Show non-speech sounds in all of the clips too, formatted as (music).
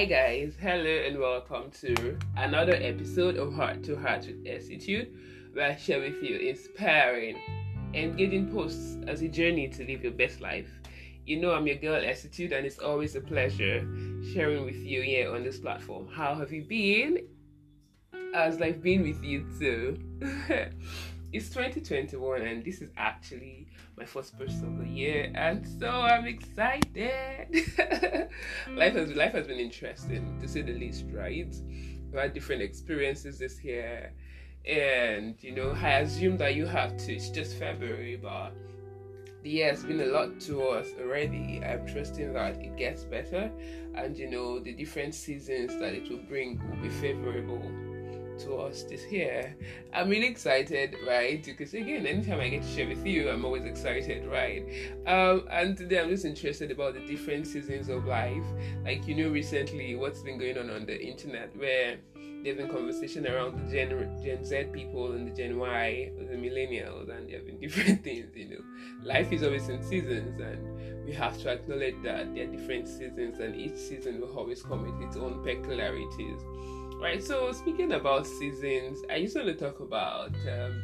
Hi guys, hello and welcome to another episode of Heart to Heart with Institute, where I share with you inspiring, engaging posts as a journey to live your best life. You know I'm your girl Institute, and it's always a pleasure sharing with you here on this platform. How have you been? How's life been with you too? (laughs) it's 2021 and this is actually my first person of the year and so I'm excited. (laughs) life has life has been interesting to say the least, right? We've had different experiences this year and you know I assume that you have too. It's just February but the year has been a lot to us already. I'm trusting that it gets better and you know the different seasons that it will bring will be favorable to us this year. I'm really excited, right? Because again, anytime I get to share with you, I'm always excited, right? Um, and today I'm just interested about the different seasons of life. Like you know, recently what's been going on on the internet where there's been conversation around the Gen, Gen Z people and the Gen Y, the millennials, and there have been (laughs) different things. You know, life is always in seasons, and we have to acknowledge that there are different seasons, and each season will always come with its own peculiarities. Right. So speaking about seasons, I just want to talk about. Um,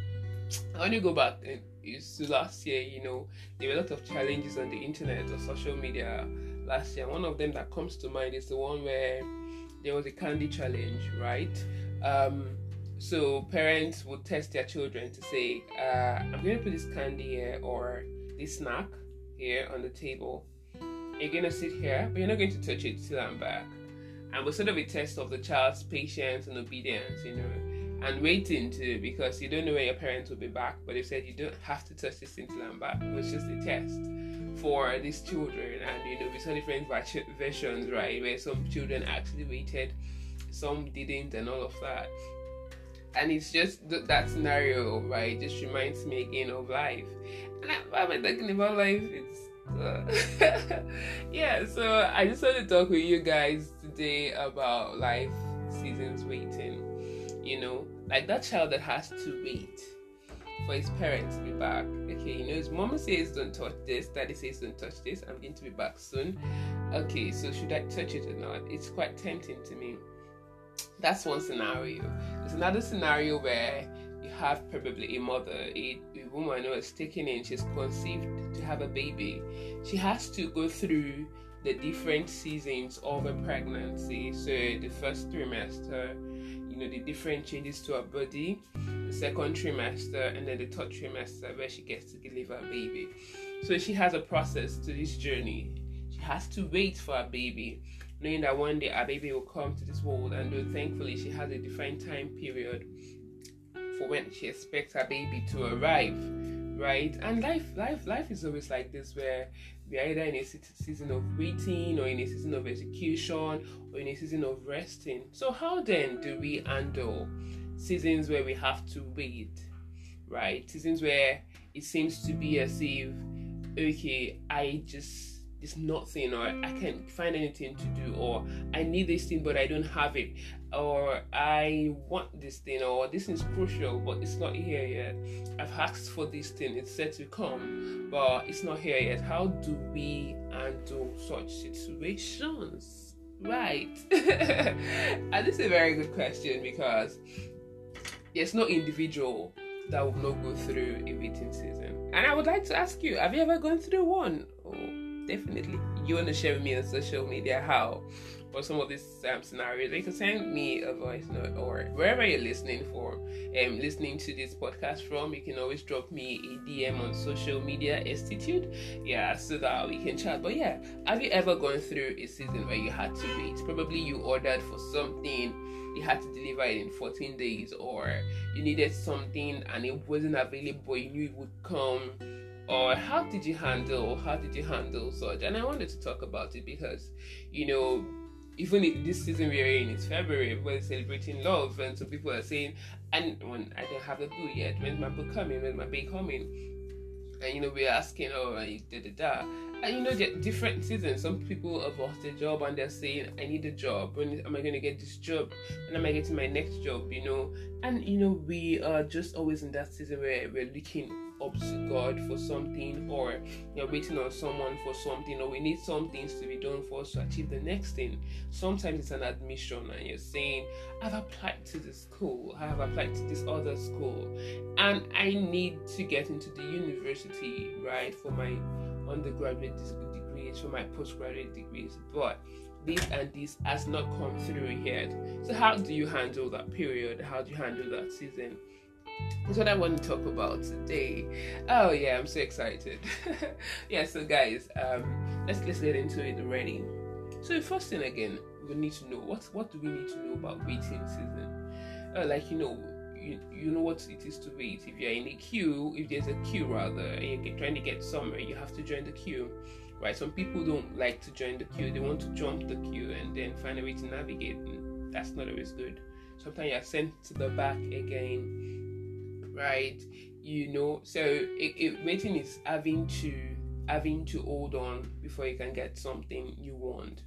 I want to go back to last year. You know, there were a lot of challenges on the internet or social media last year. One of them that comes to mind is the one where there was a candy challenge, right? Um, so parents would test their children to say, uh, "I'm going to put this candy here or this snack here on the table. You're going to sit here, but you're not going to touch it till I'm back." And was sort of a test of the child's patience and obedience, you know, and waiting too, because you don't know when your parents will be back. But they said you don't have to touch this until I'm back. It was just a test for these children, and you know, we saw different versions, right, where some children actually waited, some didn't, and all of that. And it's just th- that scenario, right? Just reminds me again of life. And I, I'm thinking about life. It's uh, (laughs) yeah, so I just want to talk with you guys today about life seasons waiting. You know, like that child that has to wait for his parents to be back. Okay, you know, his mom says don't touch this, daddy says don't touch this, I'm going to be back soon. Okay, so should I touch it or not? It's quite tempting to me. That's one scenario. There's another scenario where you have probably a mother, a, a woman who is taken in, she's conceived to have a baby. She has to go through the different seasons of a pregnancy. So the first trimester, you know, the different changes to her body, the second trimester, and then the third trimester where she gets to deliver a baby. So she has a process to this journey. She has to wait for a baby, knowing that one day a baby will come to this world, and though thankfully she has a defined time period for when she expects her baby to arrive right and life life life is always like this where we're either in a season of waiting or in a season of execution or in a season of resting. So how then do we handle seasons where we have to wait right? Seasons where it seems to be as if okay i just there's nothing or I can't find anything to do or I need this thing but I don't have it or I want this thing or this is crucial but it's not here yet. I've asked for this thing, it's said to come, but it's not here yet. How do we handle such situations? Right. (laughs) and this is a very good question because there's no individual that will not go through a waiting season. And I would like to ask you, have you ever gone through one? Oh definitely you want to share with me on social media how for some of these um, scenarios you can send me a voice note or wherever you're listening for um listening to this podcast from you can always drop me a dm on social media institute. Yeah so that we can chat. But yeah have you ever gone through a season where you had to wait? Probably you ordered for something you had to deliver it in 14 days or you needed something and it wasn't available you knew it would come. Or how did you handle how did you handle such? And i wanted to talk about it because you know even this season we're in it's february we're celebrating love and so people are saying and when i don't have a boo yet when's my book coming when's my baby coming? And you know we're asking oh da da da and you know the different seasons. Some people have lost their job and they're saying i need a job. When am i going to get this job? When am i getting my next job? You know? And you know we are just always in that season where we're looking up to God for something, or you're waiting on someone for something, or we need some things to be done for us to achieve the next thing. Sometimes it's an admission, and you're saying, I've applied to this school, I have applied to this other school, and I need to get into the university, right, for my undergraduate degrees, for my postgraduate degrees, but this and this has not come through yet. So, how do you handle that period? How do you handle that season? That's what I want to talk about today. Oh yeah, I'm so excited. (laughs) yeah, so guys, um, let's let's get into it already. So the first thing again, we need to know what what do we need to know about waiting season? Uh, like you know, you, you know what it is to wait. If you're in a queue, if there's a queue rather, and you're trying to get somewhere, you have to join the queue right? Some people don't like to join the queue, they want to jump the queue and then find a way to navigate, that's not always good. Sometimes you're sent to the back again, right? You know, so it, it, waiting is having to having to hold on before you can get something you want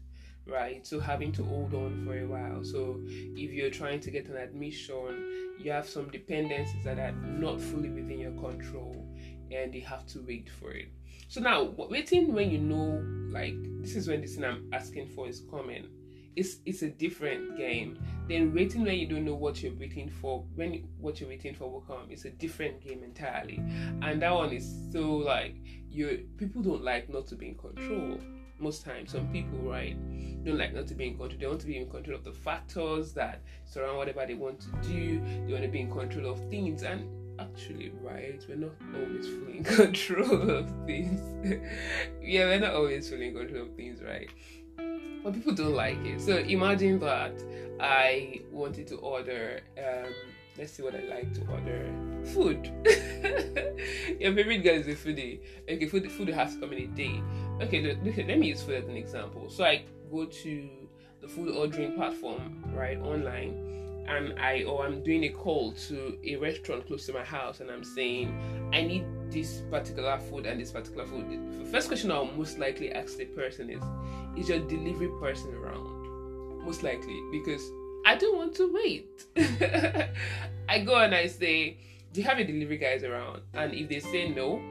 right? So having to hold on for a while. So if you're trying to get an admission, you have some dependencies that are not fully within your control and they have to wait for it. So now, waiting when you know, like this is when this thing I'm asking for is coming. It's it's a different game. Then waiting when you don't know what you're waiting for, when what you're waiting for will come, it's a different game entirely. And that one is so like you people don't like not to be in control most times some people right don't like not to be in control they want to be in control of the factors that surround whatever they want to do they want to be in control of things and actually right. We're not always fully in (laughs) control of things. (laughs) yeah, we're not always fully in control of things, right? But people don't like it. So imagine that I wanted to order. Um, let's see what I like to order. Food. (laughs) Your favorite guy is a foodie. Okay, food. Food has to come in a day. Okay, look, let me use food as an example. So I go to the food ordering platform right online and I or I'm doing a call to a restaurant close to my house and I'm saying I need this particular food and this particular food. The first question I'll most likely ask the person is, is your delivery person around? Most likely because I don't want to wait. (laughs) I go and I say, do you have your delivery guys around? And if they say no,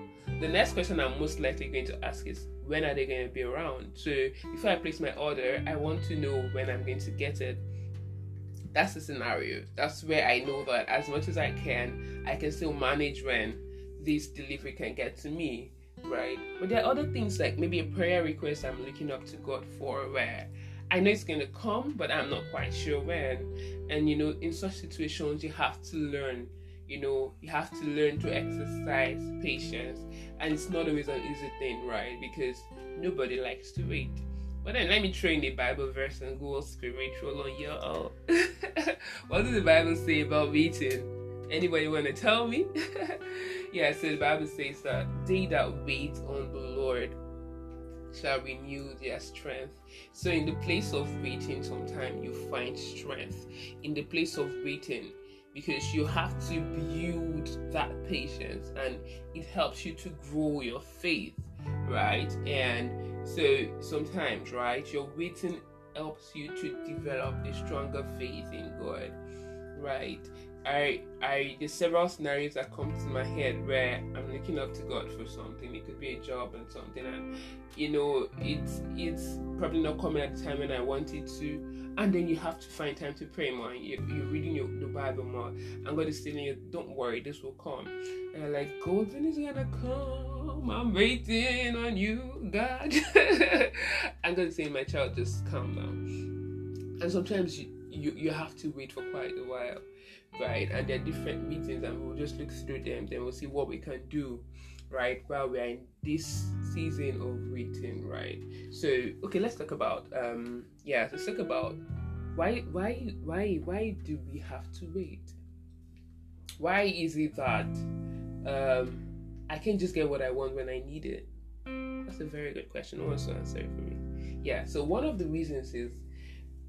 the next question I'm most likely going to ask is, when are they going to be around? So before I place my order, I want to know when I'm going to get it that's the scenario. That's where I know that as much as I can, I can still manage when this delivery can get to me, right? But there are other things like maybe a prayer request I'm looking up to God for where I know it's going to come, but I'm not quite sure when. And you know, in such situations, you have to learn. You know, you have to learn to exercise patience, and it's not always an easy thing, right? Because nobody likes to wait. But then let me train the Bible verse and go spiritual on y'all. (laughs) what does the Bible say about waiting? Anybody want to tell me? (laughs) yeah, so the Bible says that they that wait on the Lord shall renew their strength. So in the place of waiting, sometimes you find strength. In the place of waiting, because you have to build that patience and it helps you to grow your faith, right? And so sometimes, right, your waiting helps you to develop a stronger faith in God, right? I, I, there's several scenarios that come to my head where I'm looking up to God for something. It could be a job and something, and you know, it's it's probably not coming at the time when I wanted to, and then you have to find time to pray more. You, you're reading your, the Bible more, and God is telling you, "Don't worry, this will come." And like, "God, when is gonna come? I'm waiting on you, God." I'm gonna say, "My child, just calm down." And sometimes you, you you have to wait for quite a while right? And there are different meetings, and we'll just look through them. Then we'll see what we can do, right? While we're in this season of waiting, right? So, okay, let's talk about um, yeah, let's talk about why, why, why, why do we have to wait? Why is it that um, I can't just get what I want when I need it? That's a very good question. To answer for me. Yeah. So one of the reasons is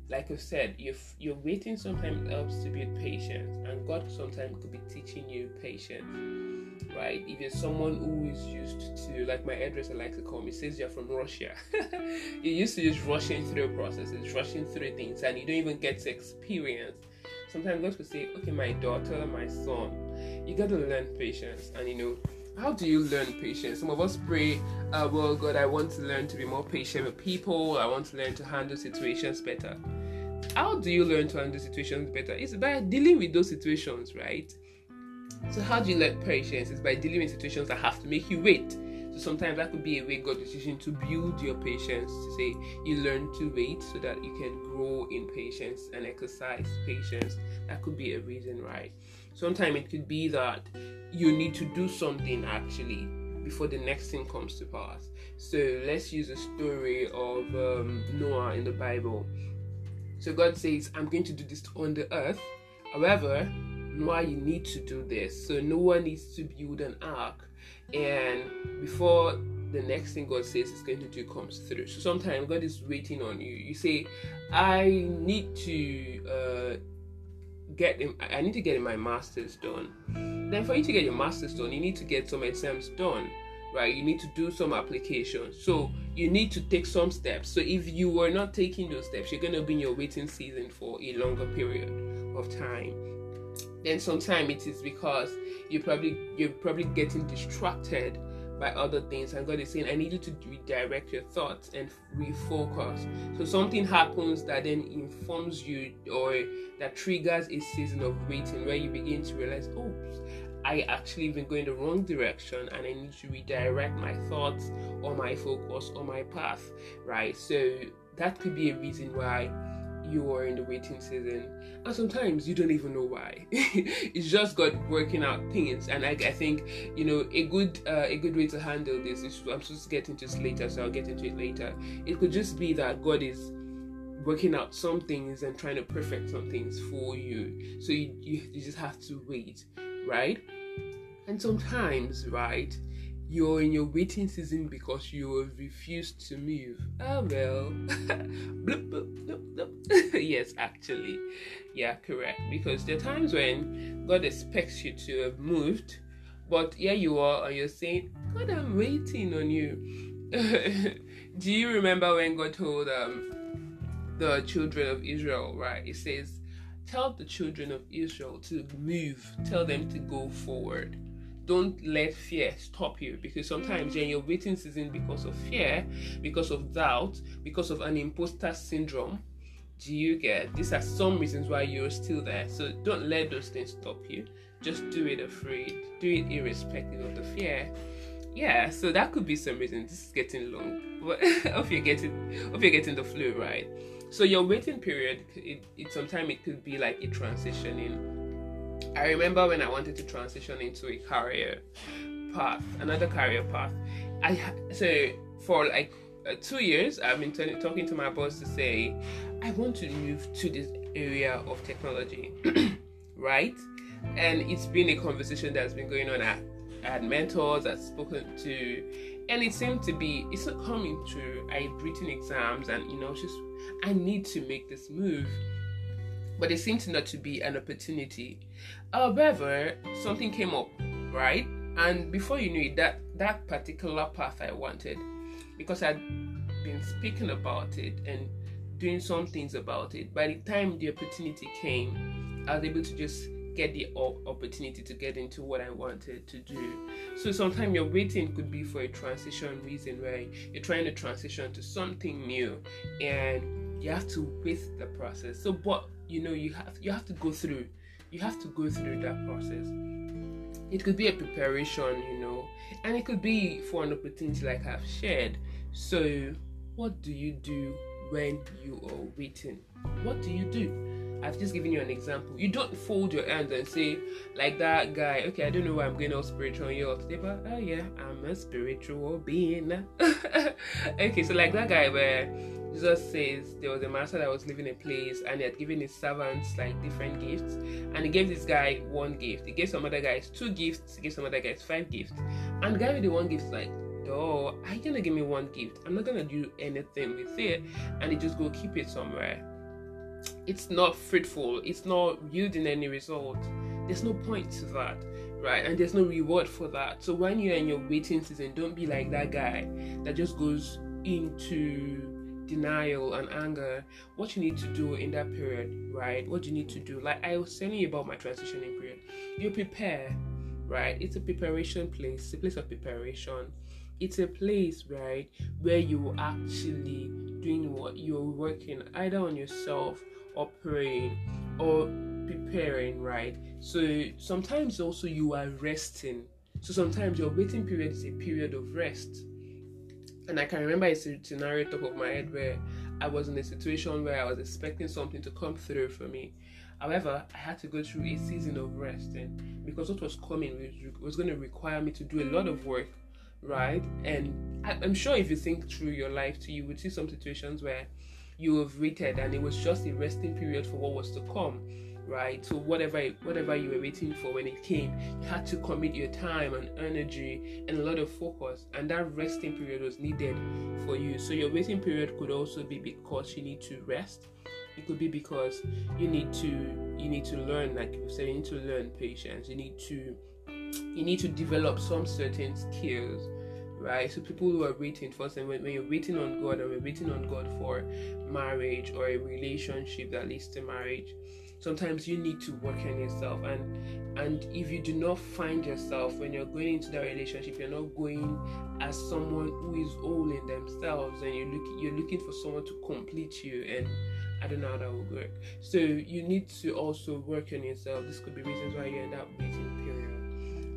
like I said, you're, you're waiting sometimes helps to build patience, and God sometimes could be teaching you patience, right? If you're someone who is used to, like my hairdresser likes to call me, says you're from Russia, (laughs) you're used to just rushing through processes, rushing through things, and you don't even get to experience. Sometimes God could say, okay, my daughter, my son, you got to learn patience, and you know, how do you learn patience? Some of us pray, uh, well, God, I want to learn to be more patient with people. I want to learn to handle situations better. How do you learn to handle situations better? It's by dealing with those situations, right? So how do you learn patience? It's by dealing with situations that have to make you wait. So sometimes that could be a way God decision to build your patience. To say you learn to wait so that you can grow in patience and exercise patience. That could be a reason, right? Sometimes it could be that you need to do something actually before the next thing comes to pass. So let's use a story of um, Noah in the Bible. So God says, I'm going to do this on the earth. However, Noah, you need to do this. So Noah needs to build an ark. And before the next thing God says is going to do comes through. So sometimes God is waiting on you. You say, I need to uh, get I need to get my master's done. Then for you to get your master's done, you need to get some exams done, right? You need to do some applications. So you need to take some steps. So if you were not taking those steps, you're gonna be in your waiting season for a longer period of time. Then sometimes it is because you probably you're probably getting distracted by other things and god is saying i need you to redirect your thoughts and refocus so something happens that then informs you or that triggers a season of waiting where you begin to realize oh i actually been going the wrong direction and i need to redirect my thoughts or my focus or my path right? So that could be a reason why you are in the waiting season. And sometimes you don't even know why. (laughs) It's just god working out things. And I, I think you know a good uh, a good way to handle this is i'm supposed to get into this later so i'll get into it later. It could just be that god is working out some things and trying to perfect some things for you. So you, you, you just have to wait right and sometimes right you're in your waiting season because you have refused to move. Oh well. bloop, bloop, bloop, yes, actually. Yeah, correct. Because there are times when God expects you to have moved, but here you are and you're saying, God, I'm waiting on you. (laughs) Do you remember when God told um, the children of Israel, right? It says, Tell the children of Israel to move, tell them to go forward don't let fear stop you because sometimes you're in your waiting season because of fear, because of doubt, because of an imposter syndrome. Do you get? These are some reasons why you're still there. So don't let those things stop you. Just do it afraid. Do it irrespective of the fear. Yeah, so that could be some reason. This is getting long, but (laughs) hope you're getting, hope you're getting the flow right. So your waiting period, it, it sometimes it could be like a transitioning I remember when I wanted to transition into a career path, another career path. I so for like uh, two years, I've been t- talking to my boss to say I want to move to this area of technology, (clears throat) right? And it's been a conversation that's been going on. I, I had mentors I've spoken to, and it seemed to be it's not coming true. I've written exams, and you know, just I need to make this move but it seemed not to be an opportunity. However, something came up, right? And before you knew it, that that particular path I wanted, because I'd been speaking about it and doing some things about it. By the time the opportunity came, I was able to just get the opportunity to get into what I wanted to do. So sometimes your waiting could be for a transition reason where you're trying to transition to something new and you have to wait the process. So but you know you have you have to go through you have to go through that process. It could be a preparation you know and it could be for an opportunity like i've shared. So what do you do when you are waiting? What do you do I've just given you an example. You don't fold your hands and say, like that guy, okay, I don't know why I'm going all spiritual on you today, but oh yeah, I'm a spiritual being. (laughs) okay, so like that guy where Jesus says there was a master that was living a place and he had given his servants like different gifts. And he gave this guy one gift. He gave some other guys two gifts. He gave some other guys five gifts. And the guy with the one gift like, oh, are you gonna give me one gift? I'm not gonna do anything with it. And he just go keep it somewhere. It's not fruitful, it's not yielding any result. There's no point to that right? And there's no reward for that. So when you're in your waiting season, don't be like that guy that just goes into denial and anger, what you need to do in that period, right? What you need to do. Like I was telling you about my transitioning period. You prepare, right? It's a preparation place, it's a place of preparation. It's a place, right, where you actually doing what you're working either on yourself or praying or preparing, right? So sometimes also you are resting. So sometimes your waiting period is a period of rest. And I can remember a scenario top of my head where I was in a situation where I was expecting something to come through for me. However, I had to go through a season of resting because what was coming was, was going to require me to do a lot of work, right? And I, I'm sure if you think through your life too, you would see some situations where you have waited and it was just a resting period for what was to come right? So whatever whatever you were waiting for when it came you had to commit your time and energy and a lot of focus and that resting period was needed for you. So your waiting period could also be because you need to rest. It could be because you need to you need to learn like you said you need to learn patience. You need to you need to develop some certain skills right? So people who are waiting for when, when you're waiting on God and we're waiting on God for marriage or a relationship that leads to marriage, sometimes you need to work on yourself and and if you do not find yourself when you're going into that relationship you're not going as someone who is all in themselves and you're looking you're looking for someone to complete you and I don't know how that will work. So you need to also work on yourself. This could be reasons why you end up waiting.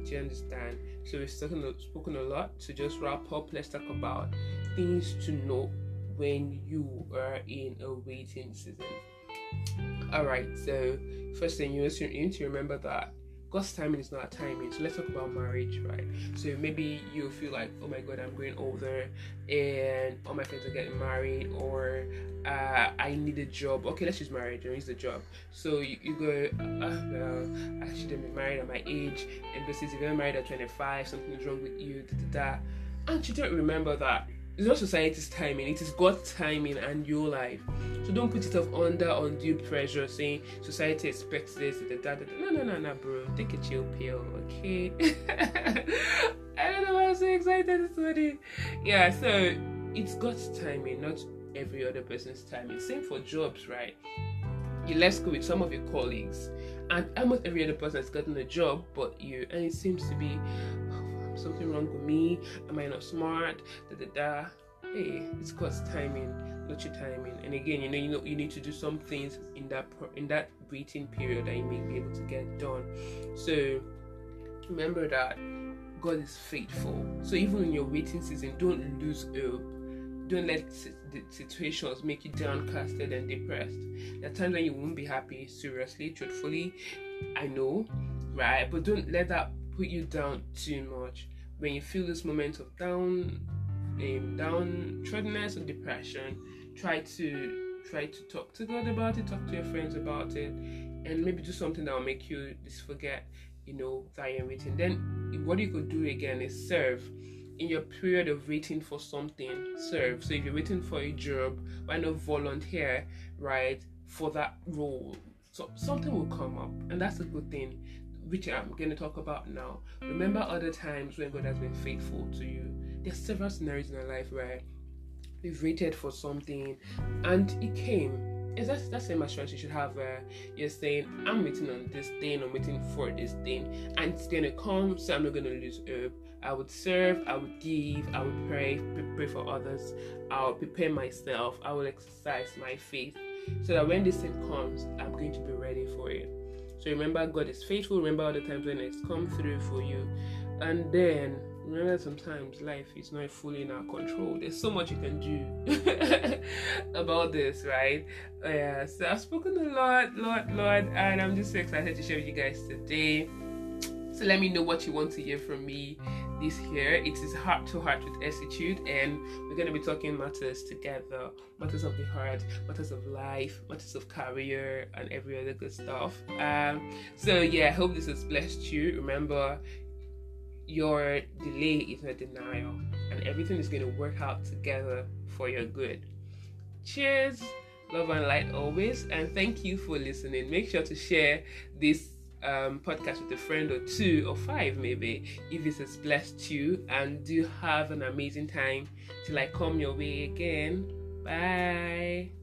Do you understand? So we've spoken, spoken a lot. To just wrap up, let's talk about things to know when you are in a waiting season. All right. So first thing you need to remember that God's timing is not timing. So let's talk about marriage, right? So maybe you feel like, oh my God, I'm going older and all my friends are getting married, or uh, I need a job. Okay, let's use marriage and use the job. So you, you go, uh, well, I shouldn't be married at my age. And because if you're married at 25, something's wrong with you, da da da. And you don't remember that it's not society's timing, it is God's timing and your life. So don't put yourself under undue pressure saying society expects this, da, da, da, no, no, no, no, bro. Take a chill pill, okay? (laughs) I don't know why I'm so excited this morning. Yeah, so it's God's timing, not every other person's timing. Same for jobs, right? You left school with some of your colleagues, and almost every other person has gotten a job but you, and it seems to be something wrong with me? Am I not smart? Da da da. Hey, it's God's timing, not your timing. And again, you know, you know, you need to do some things in that in that waiting period that you may be able to get done. So remember that God is faithful. So even in your waiting season, don't lose hope. Don't let the situations make you downcasted and depressed. There are times when you won't be happy. Seriously, truthfully, I know, right? But don't let that put you down too much. When you feel this moment of down, um, downtroddeness or depression, try to try to talk to God about it, talk to your friends about it, and maybe do something that will make you just forget, you know, that you're waiting. Then what you could do again is serve. In your period of waiting for something, serve. So if you're waiting for a job, why not volunteer, right, for that role? So something will come up, and that's a good thing which I'm going to talk about now. Remember other times when God has been faithful to you. There are several scenarios in our life where we've waited for something and it came. Is that that same assurance you should have where you're saying, I'm waiting on this thing, I'm waiting for this thing, and it's gonna come, so I'm not gonna lose hope. I would serve, I would give, I would pray, pray for others, I'll prepare myself, I will exercise my faith so that when this thing comes, I'm going to be ready for it. So remember, God is faithful. Remember all the times when it's come through for you. And then remember, sometimes life is not fully in our control. There's so much you can do (laughs) about this, right? Yeah, so I've spoken a lot, lot, lot, and I'm just so excited to share with you guys today. So let me know what you want to hear from me this year. It is heart to heart with Attitude, and we're going to be talking matters together matters of the heart, matters of life, matters of career, and every other good stuff. Um, so, yeah, I hope this has blessed you. Remember, your delay is not denial, and everything is going to work out together for your good. Cheers! Love and light always, and thank you for listening. Make sure to share this um, podcast with a friend or two or five maybe if this has blessed you and do have an amazing time till I come your way again. Bye.